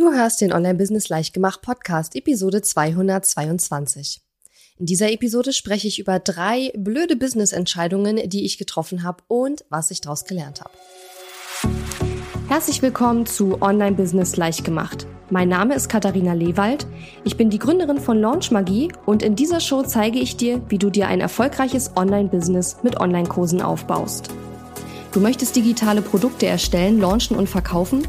Du hörst den Online-Business Leichtgemacht Podcast, Episode 222. In dieser Episode spreche ich über drei blöde Business-Entscheidungen, die ich getroffen habe und was ich daraus gelernt habe. Herzlich willkommen zu Online-Business Leichtgemacht. Mein Name ist Katharina Lewald. Ich bin die Gründerin von Launch Magie und in dieser Show zeige ich dir, wie du dir ein erfolgreiches Online-Business mit Online-Kursen aufbaust. Du möchtest digitale Produkte erstellen, launchen und verkaufen?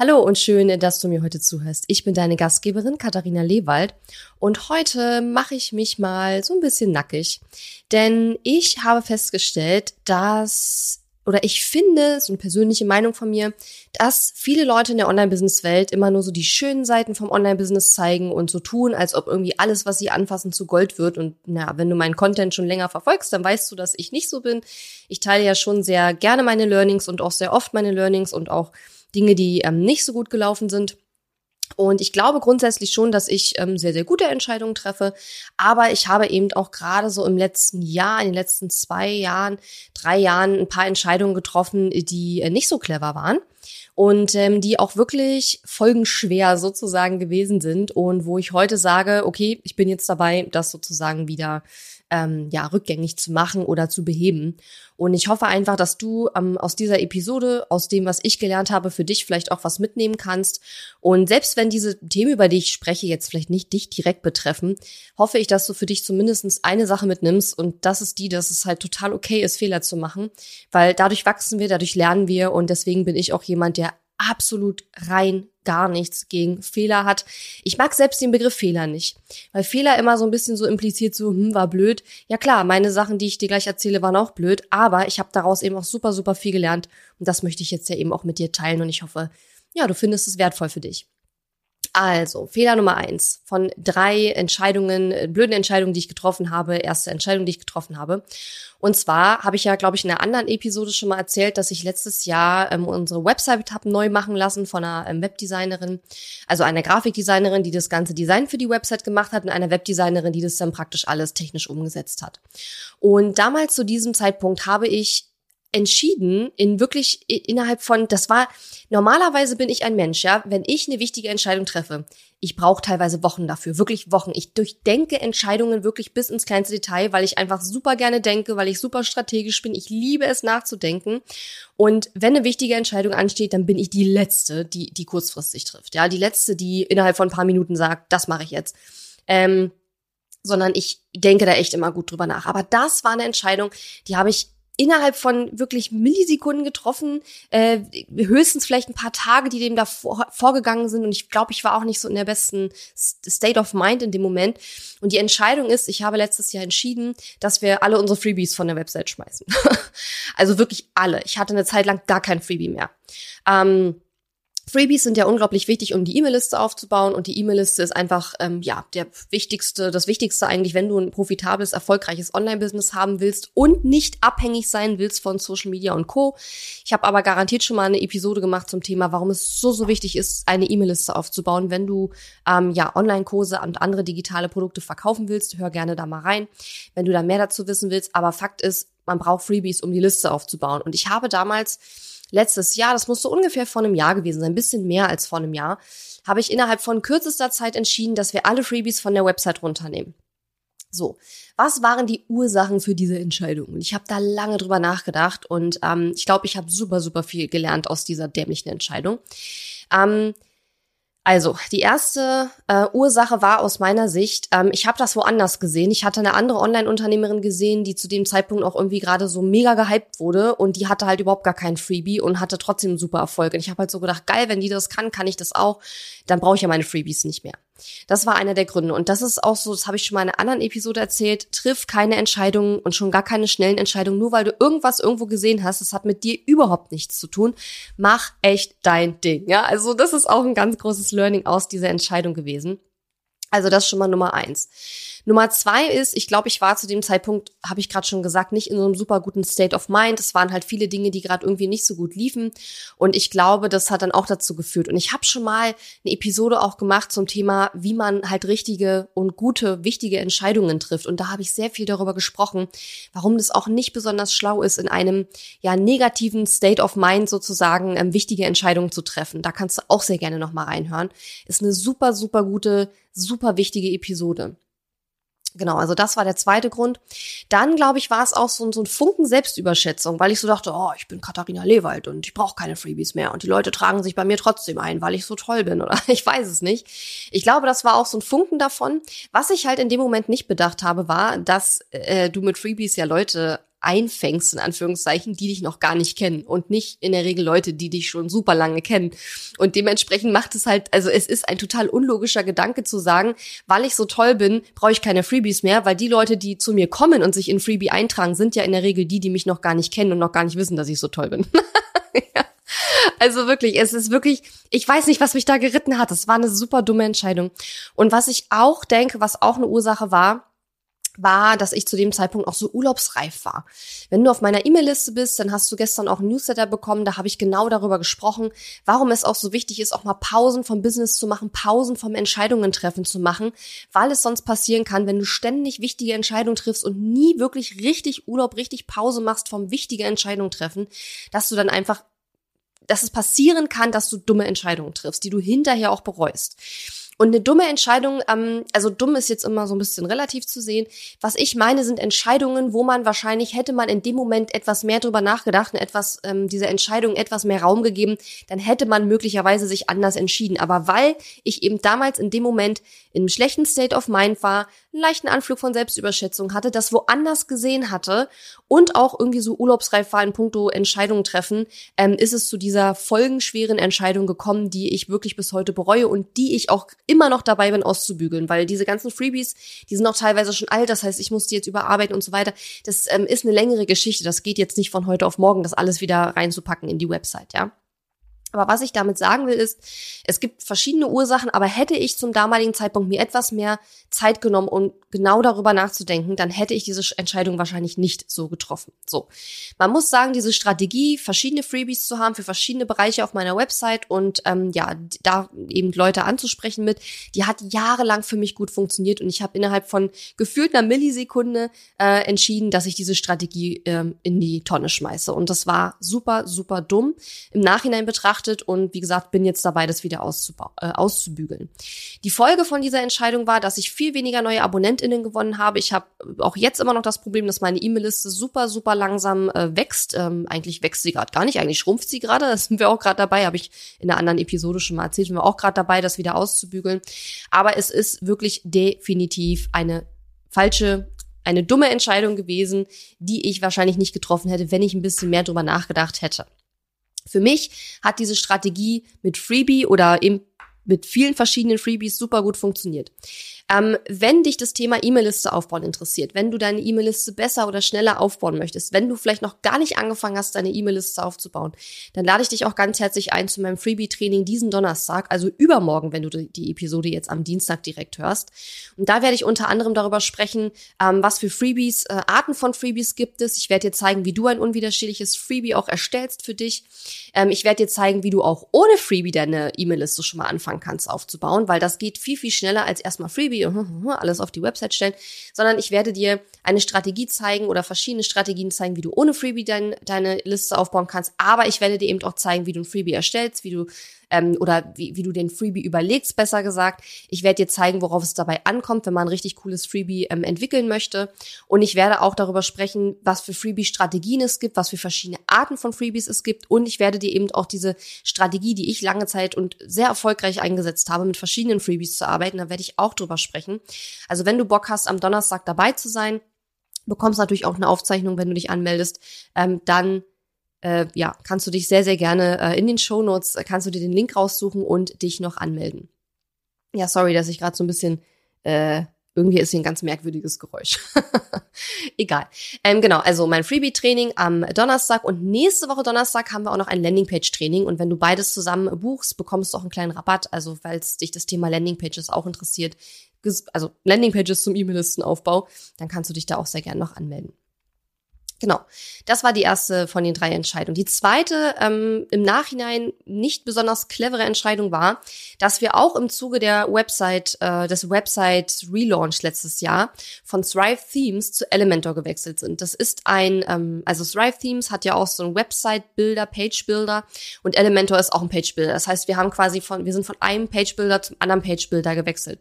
Hallo und schön, dass du mir heute zuhörst. Ich bin deine Gastgeberin Katharina Lewald und heute mache ich mich mal so ein bisschen nackig, denn ich habe festgestellt, dass oder ich finde, so eine persönliche Meinung von mir, dass viele Leute in der Online-Business-Welt immer nur so die schönen Seiten vom Online-Business zeigen und so tun, als ob irgendwie alles, was sie anfassen, zu Gold wird. Und na, wenn du meinen Content schon länger verfolgst, dann weißt du, dass ich nicht so bin. Ich teile ja schon sehr gerne meine Learnings und auch sehr oft meine Learnings und auch Dinge, die ähm, nicht so gut gelaufen sind. Und ich glaube grundsätzlich schon, dass ich ähm, sehr, sehr gute Entscheidungen treffe. Aber ich habe eben auch gerade so im letzten Jahr, in den letzten zwei Jahren, drei Jahren ein paar Entscheidungen getroffen, die äh, nicht so clever waren. Und ähm, die auch wirklich folgenschwer sozusagen gewesen sind. Und wo ich heute sage, okay, ich bin jetzt dabei, das sozusagen wieder ähm, ja, rückgängig zu machen oder zu beheben. Und ich hoffe einfach, dass du ähm, aus dieser Episode, aus dem, was ich gelernt habe, für dich vielleicht auch was mitnehmen kannst. Und selbst wenn diese Themen, über die ich spreche, jetzt vielleicht nicht dich direkt betreffen, hoffe ich, dass du für dich zumindest eine Sache mitnimmst. Und das ist die, dass es halt total okay ist, Fehler zu machen. Weil dadurch wachsen wir, dadurch lernen wir. Und deswegen bin ich auch jemand, der absolut rein gar nichts gegen Fehler hat. Ich mag selbst den Begriff Fehler nicht, weil Fehler immer so ein bisschen so impliziert so, hm, war blöd. Ja klar, meine Sachen, die ich dir gleich erzähle, waren auch blöd, aber ich habe daraus eben auch super, super viel gelernt und das möchte ich jetzt ja eben auch mit dir teilen und ich hoffe, ja, du findest es wertvoll für dich. Also, Fehler Nummer eins von drei Entscheidungen, äh, blöden Entscheidungen, die ich getroffen habe, erste Entscheidung, die ich getroffen habe. Und zwar habe ich ja, glaube ich, in einer anderen Episode schon mal erzählt, dass ich letztes Jahr ähm, unsere Website habe neu machen lassen von einer ähm, Webdesignerin, also einer Grafikdesignerin, die das ganze Design für die Website gemacht hat und einer Webdesignerin, die das dann praktisch alles technisch umgesetzt hat. Und damals zu diesem Zeitpunkt habe ich entschieden in wirklich innerhalb von, das war, normalerweise bin ich ein Mensch, ja, wenn ich eine wichtige Entscheidung treffe, ich brauche teilweise Wochen dafür, wirklich Wochen. Ich durchdenke Entscheidungen wirklich bis ins kleinste Detail, weil ich einfach super gerne denke, weil ich super strategisch bin. Ich liebe es nachzudenken. Und wenn eine wichtige Entscheidung ansteht, dann bin ich die Letzte, die, die kurzfristig trifft. Ja, die Letzte, die innerhalb von ein paar Minuten sagt, das mache ich jetzt. Ähm, sondern ich denke da echt immer gut drüber nach. Aber das war eine Entscheidung, die habe ich innerhalb von wirklich Millisekunden getroffen, äh, höchstens vielleicht ein paar Tage, die dem da vor, vorgegangen sind. Und ich glaube, ich war auch nicht so in der besten State of Mind in dem Moment. Und die Entscheidung ist, ich habe letztes Jahr entschieden, dass wir alle unsere Freebies von der Website schmeißen. also wirklich alle. Ich hatte eine Zeit lang gar kein Freebie mehr. Ähm, Freebies sind ja unglaublich wichtig, um die E-Mail-Liste aufzubauen und die E-Mail-Liste ist einfach ähm, ja der wichtigste, das Wichtigste eigentlich, wenn du ein profitables, erfolgreiches Online-Business haben willst und nicht abhängig sein willst von Social Media und Co. Ich habe aber garantiert schon mal eine Episode gemacht zum Thema, warum es so so wichtig ist, eine E-Mail-Liste aufzubauen, wenn du ähm, ja Online-Kurse und andere digitale Produkte verkaufen willst. Hör gerne da mal rein, wenn du da mehr dazu wissen willst. Aber Fakt ist, man braucht Freebies, um die Liste aufzubauen. Und ich habe damals letztes Jahr, das musste ungefähr vor einem Jahr gewesen sein, ein bisschen mehr als vor einem Jahr, habe ich innerhalb von kürzester Zeit entschieden, dass wir alle Freebies von der Website runternehmen. So, was waren die Ursachen für diese Entscheidung? Ich habe da lange drüber nachgedacht und ähm, ich glaube, ich habe super, super viel gelernt aus dieser dämlichen Entscheidung. Ähm, also, die erste äh, Ursache war aus meiner Sicht, ähm, ich habe das woanders gesehen. Ich hatte eine andere Online-Unternehmerin gesehen, die zu dem Zeitpunkt auch irgendwie gerade so mega gehypt wurde und die hatte halt überhaupt gar kein Freebie und hatte trotzdem super Erfolg. Und ich habe halt so gedacht, geil, wenn die das kann, kann ich das auch. Dann brauche ich ja meine Freebies nicht mehr. Das war einer der Gründe. Und das ist auch so, das habe ich schon mal in einer anderen Episode erzählt, triff keine Entscheidungen und schon gar keine schnellen Entscheidungen, nur weil du irgendwas irgendwo gesehen hast. Das hat mit dir überhaupt nichts zu tun. Mach echt dein Ding. Ja, also das ist auch ein ganz großes Learning aus dieser Entscheidung gewesen. Also das schon mal Nummer eins. Nummer zwei ist, ich glaube, ich war zu dem Zeitpunkt, habe ich gerade schon gesagt, nicht in so einem super guten State of Mind. Es waren halt viele Dinge, die gerade irgendwie nicht so gut liefen. Und ich glaube, das hat dann auch dazu geführt. Und ich habe schon mal eine Episode auch gemacht zum Thema, wie man halt richtige und gute, wichtige Entscheidungen trifft. Und da habe ich sehr viel darüber gesprochen, warum das auch nicht besonders schlau ist, in einem ja negativen State of Mind sozusagen ähm, wichtige Entscheidungen zu treffen. Da kannst du auch sehr gerne noch mal reinhören. Ist eine super, super gute, super wichtige Episode. Genau, also das war der zweite Grund. Dann, glaube ich, war es auch so, so ein Funken Selbstüberschätzung, weil ich so dachte, oh, ich bin Katharina Lewald und ich brauche keine Freebies mehr und die Leute tragen sich bei mir trotzdem ein, weil ich so toll bin oder ich weiß es nicht. Ich glaube, das war auch so ein Funken davon. Was ich halt in dem Moment nicht bedacht habe, war, dass äh, du mit Freebies ja Leute einfängst, in Anführungszeichen, die dich noch gar nicht kennen und nicht in der Regel Leute, die dich schon super lange kennen. Und dementsprechend macht es halt, also es ist ein total unlogischer Gedanke zu sagen, weil ich so toll bin, brauche ich keine Freebies mehr, weil die Leute, die zu mir kommen und sich in Freebie eintragen, sind ja in der Regel die, die mich noch gar nicht kennen und noch gar nicht wissen, dass ich so toll bin. Also wirklich, es ist wirklich, ich weiß nicht, was mich da geritten hat. Das war eine super dumme Entscheidung. Und was ich auch denke, was auch eine Ursache war, war, dass ich zu dem Zeitpunkt auch so urlaubsreif war. Wenn du auf meiner E-Mail-Liste bist, dann hast du gestern auch ein Newsletter bekommen, da habe ich genau darüber gesprochen, warum es auch so wichtig ist, auch mal Pausen vom Business zu machen, Pausen vom Entscheidungen treffen zu machen, weil es sonst passieren kann, wenn du ständig wichtige Entscheidungen triffst und nie wirklich richtig Urlaub, richtig Pause machst vom wichtige Entscheidungen treffen, dass du dann einfach dass es passieren kann, dass du dumme Entscheidungen triffst, die du hinterher auch bereust. Und eine dumme Entscheidung, ähm, also dumm ist jetzt immer so ein bisschen relativ zu sehen. Was ich meine, sind Entscheidungen, wo man wahrscheinlich hätte man in dem Moment etwas mehr drüber nachgedacht und etwas ähm, dieser Entscheidung etwas mehr Raum gegeben, dann hätte man möglicherweise sich anders entschieden. Aber weil ich eben damals in dem Moment in einem schlechten State of Mind war, einen leichten Anflug von Selbstüberschätzung hatte, das woanders gesehen hatte und auch irgendwie so urlaubsreif war in puncto Entscheidungen treffen, ähm, ist es zu dieser folgenschweren Entscheidung gekommen, die ich wirklich bis heute bereue und die ich auch immer noch dabei bin, auszubügeln, weil diese ganzen Freebies, die sind auch teilweise schon alt, das heißt, ich muss die jetzt überarbeiten und so weiter. Das ähm, ist eine längere Geschichte. Das geht jetzt nicht von heute auf morgen, das alles wieder reinzupacken in die Website, ja. Aber was ich damit sagen will, ist, es gibt verschiedene Ursachen, aber hätte ich zum damaligen Zeitpunkt mir etwas mehr Zeit genommen, um genau darüber nachzudenken, dann hätte ich diese Entscheidung wahrscheinlich nicht so getroffen. So. Man muss sagen, diese Strategie, verschiedene Freebies zu haben für verschiedene Bereiche auf meiner Website und ähm, ja, da eben Leute anzusprechen mit, die hat jahrelang für mich gut funktioniert und ich habe innerhalb von gefühlt einer Millisekunde äh, entschieden, dass ich diese Strategie ähm, in die Tonne schmeiße. Und das war super, super dumm. Im Nachhinein betrachtet betrachtet und wie gesagt, bin jetzt dabei, das wieder äh, auszubügeln. Die Folge von dieser Entscheidung war, dass ich viel weniger neue AbonnentInnen gewonnen habe. Ich habe auch jetzt immer noch das Problem, dass meine E-Mail-Liste super, super langsam äh, wächst. Ähm, eigentlich wächst sie gerade gar nicht, eigentlich schrumpft sie gerade. Das sind wir auch gerade dabei, habe ich in einer anderen Episode schon mal erzählt. Sind wir auch gerade dabei, das wieder auszubügeln. Aber es ist wirklich definitiv eine falsche eine dumme Entscheidung gewesen, die ich wahrscheinlich nicht getroffen hätte, wenn ich ein bisschen mehr drüber nachgedacht hätte. Für mich hat diese Strategie mit Freebie oder eben mit vielen verschiedenen Freebies super gut funktioniert. Ähm, wenn dich das Thema E-Mail-Liste aufbauen interessiert, wenn du deine E-Mail-Liste besser oder schneller aufbauen möchtest, wenn du vielleicht noch gar nicht angefangen hast, deine E-Mail-Liste aufzubauen, dann lade ich dich auch ganz herzlich ein zu meinem Freebie-Training diesen Donnerstag, also übermorgen, wenn du die Episode jetzt am Dienstag direkt hörst. Und da werde ich unter anderem darüber sprechen, ähm, was für Freebies, äh, Arten von Freebies gibt es. Ich werde dir zeigen, wie du ein unwiderstehliches Freebie auch erstellst für dich. Ähm, ich werde dir zeigen, wie du auch ohne Freebie deine E-Mail-Liste schon mal anfangen kannst aufzubauen, weil das geht viel, viel schneller als erstmal Freebie irgendwie alles auf die Website stellen, sondern ich werde dir eine Strategie zeigen oder verschiedene Strategien zeigen, wie du ohne Freebie dein, deine Liste aufbauen kannst. Aber ich werde dir eben auch zeigen, wie du ein Freebie erstellst, wie du ähm, oder wie, wie du den Freebie überlegst, besser gesagt. Ich werde dir zeigen, worauf es dabei ankommt, wenn man ein richtig cooles Freebie ähm, entwickeln möchte. Und ich werde auch darüber sprechen, was für Freebie-Strategien es gibt, was für verschiedene Arten von Freebies es gibt. Und ich werde dir eben auch diese Strategie, die ich lange Zeit und sehr erfolgreich eingesetzt habe, mit verschiedenen Freebies zu arbeiten, da werde ich auch drüber sprechen. Also wenn du Bock hast, am Donnerstag dabei zu sein, bekommst natürlich auch eine Aufzeichnung, wenn du dich anmeldest, ähm, dann äh, ja, kannst du dich sehr, sehr gerne äh, in den Show Notes, äh, kannst du dir den Link raussuchen und dich noch anmelden. Ja, sorry, dass ich gerade so ein bisschen äh, irgendwie ist hier ein ganz merkwürdiges Geräusch. Egal. Ähm, genau, also mein Freebie-Training am Donnerstag und nächste Woche Donnerstag haben wir auch noch ein Landingpage-Training. Und wenn du beides zusammen buchst, bekommst du auch einen kleinen Rabatt. Also, falls dich das Thema Landingpages auch interessiert, also Landingpages zum E-Mail-Listenaufbau, dann kannst du dich da auch sehr gerne noch anmelden. Genau, das war die erste von den drei Entscheidungen. Die zweite, ähm, im Nachhinein nicht besonders clevere Entscheidung war, dass wir auch im Zuge der Website, äh, des Website Relaunch letztes Jahr von Thrive Themes zu Elementor gewechselt sind. Das ist ein, ähm, also Thrive Themes hat ja auch so einen Website-Builder, Page-Builder und Elementor ist auch ein Page-Builder. Das heißt, wir haben quasi von, wir sind von einem Page-Builder zum anderen Page-Builder gewechselt.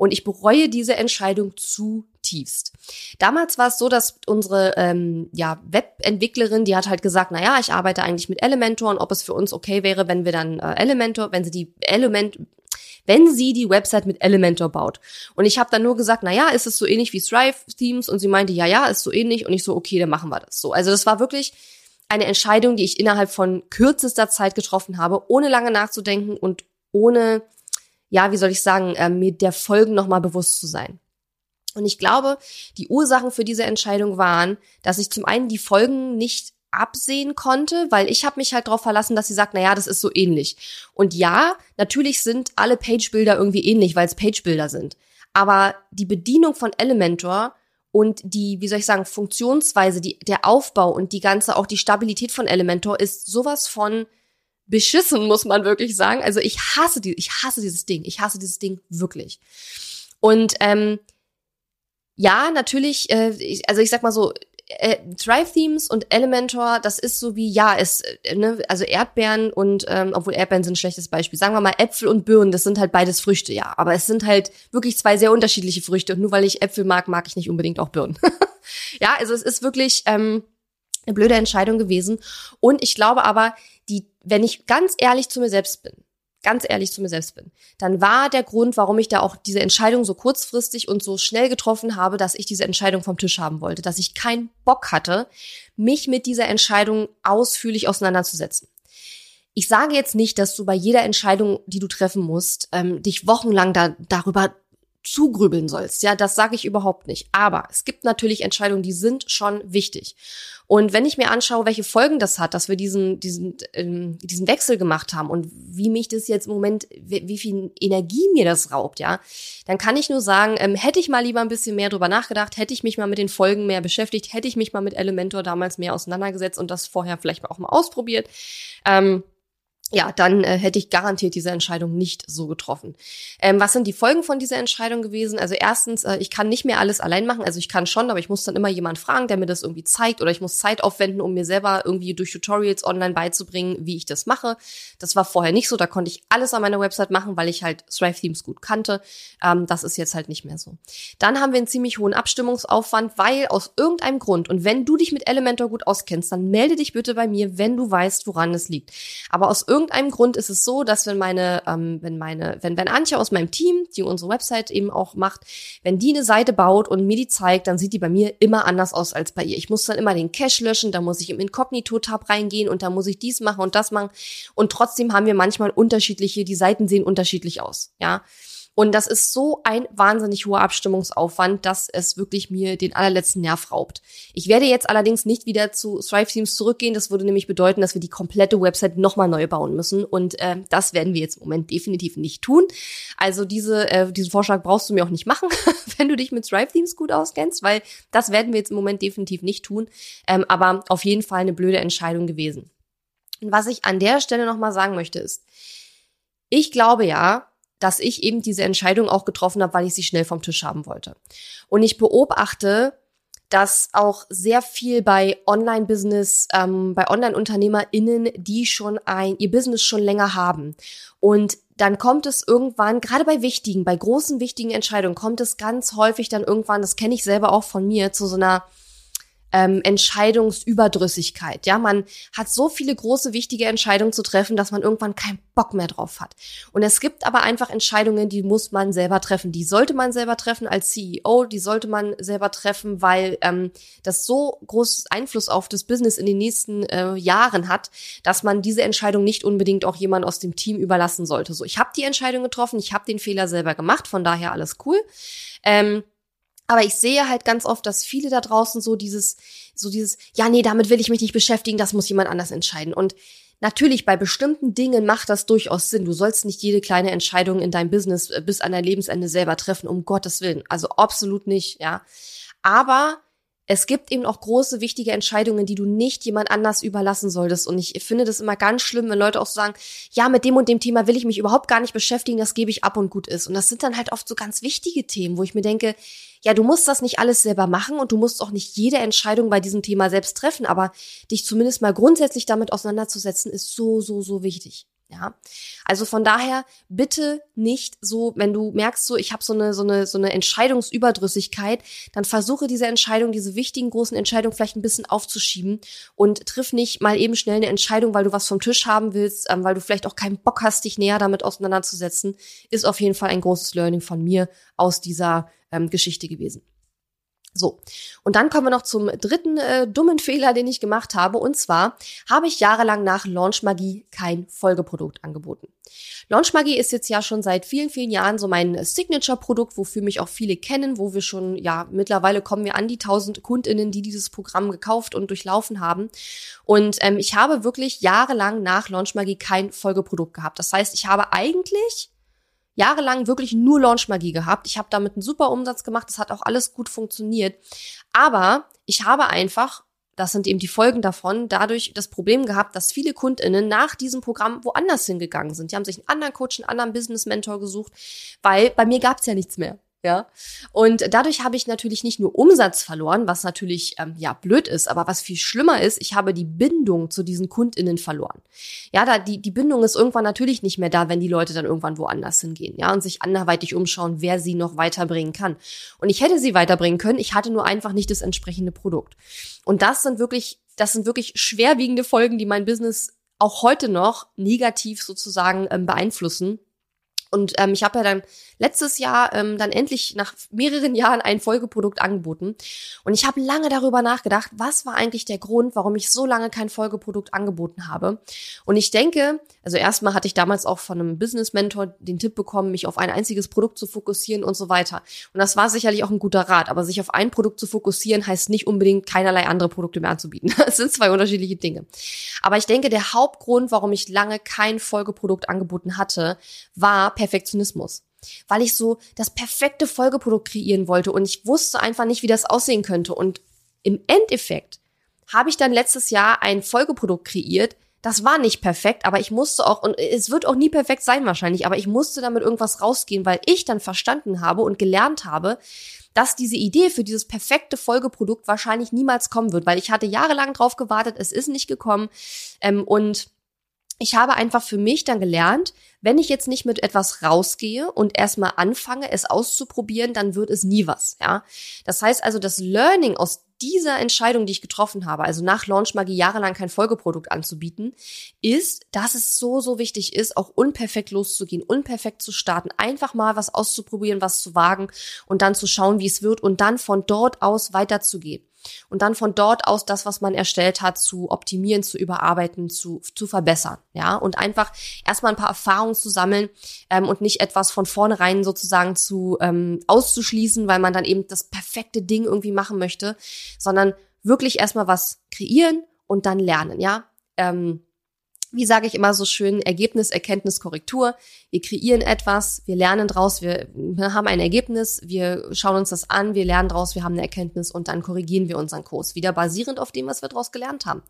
Und ich bereue diese Entscheidung zu zutiefst. Damals war es so, dass unsere ähm, ja, Webentwicklerin, die hat halt gesagt, na ja, ich arbeite eigentlich mit Elementor und ob es für uns okay wäre, wenn wir dann äh, Elementor, wenn sie die Element wenn sie die Website mit Elementor baut. Und ich habe dann nur gesagt, na ja, ist es so ähnlich wie Thrive Themes? Und sie meinte, ja, ja, ist so ähnlich. Und ich so, okay, dann machen wir das so. Also das war wirklich eine Entscheidung, die ich innerhalb von kürzester Zeit getroffen habe, ohne lange nachzudenken und ohne, ja, wie soll ich sagen, äh, mir der Folgen nochmal bewusst zu sein. Und ich glaube, die Ursachen für diese Entscheidung waren, dass ich zum einen die Folgen nicht absehen konnte, weil ich habe mich halt darauf verlassen, dass sie sagt, na ja, das ist so ähnlich. Und ja, natürlich sind alle Page-Builder irgendwie ähnlich, weil es Page-Builder sind. Aber die Bedienung von Elementor und die, wie soll ich sagen, Funktionsweise, die, der Aufbau und die ganze, auch die Stabilität von Elementor ist sowas von beschissen, muss man wirklich sagen. Also ich hasse die, ich hasse dieses Ding. Ich hasse dieses Ding wirklich. Und ähm, ja, natürlich, äh, also ich sag mal so, äh, Thrive Themes und Elementor, das ist so wie, ja, es, äh, ne, also Erdbeeren und, ähm, obwohl Erdbeeren sind ein schlechtes Beispiel, sagen wir mal Äpfel und Birnen, das sind halt beides Früchte, ja. Aber es sind halt wirklich zwei sehr unterschiedliche Früchte und nur weil ich Äpfel mag, mag ich nicht unbedingt auch Birnen. ja, also es ist wirklich ähm, eine blöde Entscheidung gewesen. Und ich glaube aber, die, wenn ich ganz ehrlich zu mir selbst bin, ganz ehrlich zu mir selbst bin, dann war der Grund, warum ich da auch diese Entscheidung so kurzfristig und so schnell getroffen habe, dass ich diese Entscheidung vom Tisch haben wollte, dass ich keinen Bock hatte, mich mit dieser Entscheidung ausführlich auseinanderzusetzen. Ich sage jetzt nicht, dass du bei jeder Entscheidung, die du treffen musst, ähm, dich wochenlang da, darüber zugrübeln sollst. Ja, das sage ich überhaupt nicht. Aber es gibt natürlich Entscheidungen, die sind schon wichtig. Und wenn ich mir anschaue, welche Folgen das hat, dass wir diesen, diesen, ähm, diesen Wechsel gemacht haben und wie mich das jetzt im Moment, wie, wie viel Energie mir das raubt, ja, dann kann ich nur sagen, ähm, hätte ich mal lieber ein bisschen mehr drüber nachgedacht, hätte ich mich mal mit den Folgen mehr beschäftigt, hätte ich mich mal mit Elementor damals mehr auseinandergesetzt und das vorher vielleicht auch mal ausprobiert. Ähm, ja, dann äh, hätte ich garantiert diese Entscheidung nicht so getroffen. Ähm, was sind die Folgen von dieser Entscheidung gewesen? Also erstens, äh, ich kann nicht mehr alles allein machen. Also ich kann schon, aber ich muss dann immer jemand fragen, der mir das irgendwie zeigt oder ich muss Zeit aufwenden, um mir selber irgendwie durch Tutorials online beizubringen, wie ich das mache. Das war vorher nicht so. Da konnte ich alles an meiner Website machen, weil ich halt Thrive Themes gut kannte. Ähm, das ist jetzt halt nicht mehr so. Dann haben wir einen ziemlich hohen Abstimmungsaufwand, weil aus irgendeinem Grund, und wenn du dich mit Elementor gut auskennst, dann melde dich bitte bei mir, wenn du weißt, woran es liegt. Aber aus irgendeinem Grund ist es so, dass wenn meine, ähm, wenn meine, wenn, wenn Antje aus meinem Team, die unsere Website eben auch macht, wenn die eine Seite baut und mir die zeigt, dann sieht die bei mir immer anders aus als bei ihr. Ich muss dann immer den Cache löschen, da muss ich im Inkognito-Tab reingehen und da muss ich dies machen und das machen. Und trotzdem haben wir manchmal unterschiedliche, die Seiten sehen unterschiedlich aus, ja. Und das ist so ein wahnsinnig hoher Abstimmungsaufwand, dass es wirklich mir den allerletzten Nerv raubt. Ich werde jetzt allerdings nicht wieder zu Thrive Teams zurückgehen. Das würde nämlich bedeuten, dass wir die komplette Website nochmal neu bauen müssen. Und äh, das werden wir jetzt im Moment definitiv nicht tun. Also diese, äh, diesen Vorschlag brauchst du mir auch nicht machen, wenn du dich mit Thrive Teams gut auskennst, weil das werden wir jetzt im Moment definitiv nicht tun. Ähm, aber auf jeden Fall eine blöde Entscheidung gewesen. Und was ich an der Stelle nochmal sagen möchte ist, ich glaube ja, dass ich eben diese Entscheidung auch getroffen habe, weil ich sie schnell vom Tisch haben wollte. Und ich beobachte, dass auch sehr viel bei Online-Business, ähm, bei Online-UnternehmerInnen, die schon ein, ihr Business schon länger haben. Und dann kommt es irgendwann, gerade bei wichtigen, bei großen wichtigen Entscheidungen, kommt es ganz häufig dann irgendwann, das kenne ich selber auch von mir, zu so einer ähm, Entscheidungsüberdrüssigkeit. Ja, man hat so viele große, wichtige Entscheidungen zu treffen, dass man irgendwann keinen Bock mehr drauf hat. Und es gibt aber einfach Entscheidungen, die muss man selber treffen. Die sollte man selber treffen als CEO, die sollte man selber treffen, weil ähm, das so großes Einfluss auf das Business in den nächsten äh, Jahren hat, dass man diese Entscheidung nicht unbedingt auch jemand aus dem Team überlassen sollte. So, ich habe die Entscheidung getroffen, ich habe den Fehler selber gemacht, von daher alles cool. Ähm, aber ich sehe halt ganz oft, dass viele da draußen so dieses, so dieses, ja, nee, damit will ich mich nicht beschäftigen, das muss jemand anders entscheiden. Und Natürlich, bei bestimmten Dingen macht das durchaus Sinn. Du sollst nicht jede kleine Entscheidung in deinem Business äh, bis an dein Lebensende selber treffen, um Gottes Willen. Also absolut nicht, ja. Aber es gibt eben auch große, wichtige Entscheidungen, die du nicht jemand anders überlassen solltest. Und ich finde das immer ganz schlimm, wenn Leute auch so sagen, ja, mit dem und dem Thema will ich mich überhaupt gar nicht beschäftigen, das gebe ich ab und gut ist. Und das sind dann halt oft so ganz wichtige Themen, wo ich mir denke, ja, du musst das nicht alles selber machen und du musst auch nicht jede Entscheidung bei diesem Thema selbst treffen, aber dich zumindest mal grundsätzlich damit auseinanderzusetzen, ist so, so, so wichtig. Ja, also von daher bitte nicht so, wenn du merkst, so ich habe so eine so eine so eine Entscheidungsüberdrüssigkeit, dann versuche diese Entscheidung, diese wichtigen großen Entscheidungen vielleicht ein bisschen aufzuschieben und triff nicht mal eben schnell eine Entscheidung, weil du was vom Tisch haben willst, ähm, weil du vielleicht auch keinen Bock hast, dich näher damit auseinanderzusetzen, ist auf jeden Fall ein großes Learning von mir aus dieser ähm, Geschichte gewesen. So, und dann kommen wir noch zum dritten äh, dummen Fehler, den ich gemacht habe. Und zwar habe ich jahrelang nach Launch Magie kein Folgeprodukt angeboten. Launch Magie ist jetzt ja schon seit vielen, vielen Jahren so mein Signature-Produkt, wofür mich auch viele kennen, wo wir schon, ja, mittlerweile kommen wir an die 1000 KundInnen, die dieses Programm gekauft und durchlaufen haben. Und ähm, ich habe wirklich jahrelang nach Launch Magie kein Folgeprodukt gehabt. Das heißt, ich habe eigentlich jahrelang wirklich nur Launchmagie gehabt. Ich habe damit einen super Umsatz gemacht, das hat auch alles gut funktioniert. Aber ich habe einfach, das sind eben die Folgen davon, dadurch das Problem gehabt, dass viele KundInnen nach diesem Programm woanders hingegangen sind. Die haben sich einen anderen Coach, einen anderen Business Mentor gesucht, weil bei mir gab es ja nichts mehr. Ja. Und dadurch habe ich natürlich nicht nur Umsatz verloren, was natürlich ähm, ja blöd ist, aber was viel schlimmer ist, ich habe die Bindung zu diesen KundInnen verloren. Ja, da die, die Bindung ist irgendwann natürlich nicht mehr da, wenn die Leute dann irgendwann woanders hingehen, ja, und sich anderweitig umschauen, wer sie noch weiterbringen kann. Und ich hätte sie weiterbringen können, ich hatte nur einfach nicht das entsprechende Produkt. Und das sind wirklich, das sind wirklich schwerwiegende Folgen, die mein Business auch heute noch negativ sozusagen ähm, beeinflussen. Und ähm, ich habe ja dann letztes Jahr ähm, dann endlich nach mehreren Jahren ein Folgeprodukt angeboten. Und ich habe lange darüber nachgedacht, was war eigentlich der Grund, warum ich so lange kein Folgeprodukt angeboten habe. Und ich denke, also erstmal hatte ich damals auch von einem Business Mentor den Tipp bekommen, mich auf ein einziges Produkt zu fokussieren und so weiter. Und das war sicherlich auch ein guter Rat. Aber sich auf ein Produkt zu fokussieren, heißt nicht unbedingt keinerlei andere Produkte mehr anzubieten. Das sind zwei unterschiedliche Dinge. Aber ich denke, der Hauptgrund, warum ich lange kein Folgeprodukt angeboten hatte, war Perfektionismus. Weil ich so das perfekte Folgeprodukt kreieren wollte und ich wusste einfach nicht, wie das aussehen könnte. Und im Endeffekt habe ich dann letztes Jahr ein Folgeprodukt kreiert. Das war nicht perfekt, aber ich musste auch, und es wird auch nie perfekt sein wahrscheinlich, aber ich musste damit irgendwas rausgehen, weil ich dann verstanden habe und gelernt habe, dass diese Idee für dieses perfekte Folgeprodukt wahrscheinlich niemals kommen wird, weil ich hatte jahrelang drauf gewartet, es ist nicht gekommen. Ähm, und ich habe einfach für mich dann gelernt, wenn ich jetzt nicht mit etwas rausgehe und erstmal anfange, es auszuprobieren, dann wird es nie was, ja. Das heißt also, das Learning aus dieser Entscheidung, die ich getroffen habe, also nach Launch Magie jahrelang kein Folgeprodukt anzubieten, ist, dass es so, so wichtig ist, auch unperfekt loszugehen, unperfekt zu starten, einfach mal was auszuprobieren, was zu wagen und dann zu schauen, wie es wird und dann von dort aus weiterzugehen und dann von dort aus das, was man erstellt hat, zu optimieren, zu überarbeiten, zu, zu verbessern, ja, und einfach erstmal ein paar Erfahrungen zu sammeln ähm, und nicht etwas von vornherein sozusagen zu ähm, auszuschließen, weil man dann eben das perfekte Ding irgendwie machen möchte, sondern wirklich erstmal was kreieren und dann lernen, ja. Ähm, wie sage ich immer so schön, Ergebnis, Erkenntnis, Korrektur. Wir kreieren etwas, wir lernen draus, wir haben ein Ergebnis, wir schauen uns das an, wir lernen draus, wir haben eine Erkenntnis und dann korrigieren wir unseren Kurs, wieder basierend auf dem, was wir daraus gelernt haben.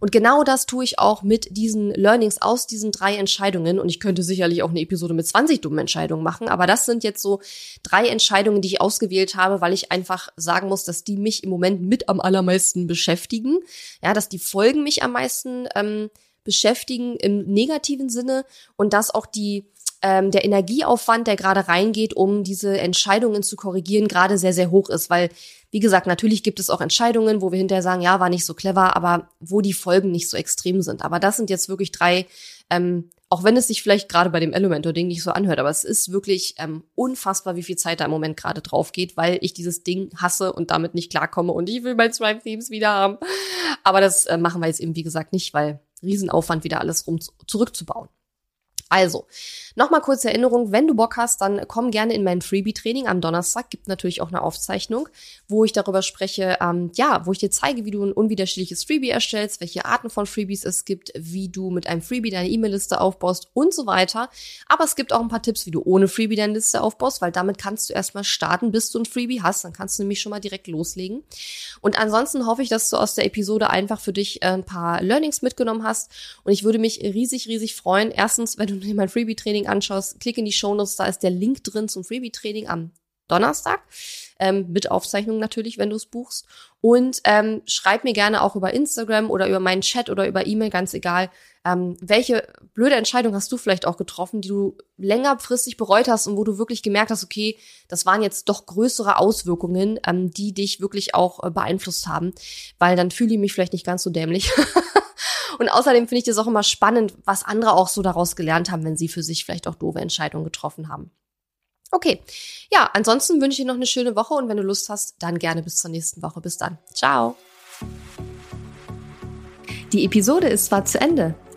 Und genau das tue ich auch mit diesen Learnings aus diesen drei Entscheidungen. Und ich könnte sicherlich auch eine Episode mit 20 dummen Entscheidungen machen, aber das sind jetzt so drei Entscheidungen, die ich ausgewählt habe, weil ich einfach sagen muss, dass die mich im Moment mit am allermeisten beschäftigen. Ja, dass die Folgen mich am meisten ähm, beschäftigen im negativen Sinne und dass auch die ähm, der Energieaufwand, der gerade reingeht, um diese Entscheidungen zu korrigieren, gerade sehr, sehr hoch ist. Weil, wie gesagt, natürlich gibt es auch Entscheidungen, wo wir hinterher sagen, ja, war nicht so clever, aber wo die Folgen nicht so extrem sind. Aber das sind jetzt wirklich drei, ähm, auch wenn es sich vielleicht gerade bei dem Elementor-Ding nicht so anhört, aber es ist wirklich ähm, unfassbar, wie viel Zeit da im Moment gerade drauf geht, weil ich dieses Ding hasse und damit nicht klarkomme und ich will mein Stripe-Themes wieder haben. Aber das äh, machen wir jetzt eben, wie gesagt, nicht, weil Riesenaufwand, wieder alles rum zurückzubauen. Also, nochmal kurze Erinnerung, wenn du Bock hast, dann komm gerne in mein Freebie-Training am Donnerstag. Gibt natürlich auch eine Aufzeichnung, wo ich darüber spreche, ähm, ja, wo ich dir zeige, wie du ein unwiderstehliches Freebie erstellst, welche Arten von Freebies es gibt, wie du mit einem Freebie deine E-Mail-Liste aufbaust und so weiter. Aber es gibt auch ein paar Tipps, wie du ohne Freebie deine Liste aufbaust, weil damit kannst du erstmal starten, bis du ein Freebie hast. Dann kannst du nämlich schon mal direkt loslegen. Und ansonsten hoffe ich, dass du aus der Episode einfach für dich ein paar Learnings mitgenommen hast. Und ich würde mich riesig, riesig freuen. Erstens, wenn du dir mein Freebie-Training anschaust, klick in die Shownotes, da ist der Link drin zum Freebie-Training am Donnerstag. Ähm, mit Aufzeichnung natürlich, wenn du es buchst. Und ähm, schreib mir gerne auch über Instagram oder über meinen Chat oder über E-Mail, ganz egal, ähm, welche blöde Entscheidung hast du vielleicht auch getroffen, die du längerfristig bereut hast und wo du wirklich gemerkt hast, okay, das waren jetzt doch größere Auswirkungen, ähm, die dich wirklich auch äh, beeinflusst haben, weil dann fühle ich mich vielleicht nicht ganz so dämlich. Und außerdem finde ich das auch immer spannend, was andere auch so daraus gelernt haben, wenn sie für sich vielleicht auch doofe Entscheidungen getroffen haben. Okay, ja, ansonsten wünsche ich dir noch eine schöne Woche und wenn du Lust hast, dann gerne bis zur nächsten Woche. Bis dann. Ciao. Die Episode ist zwar zu Ende,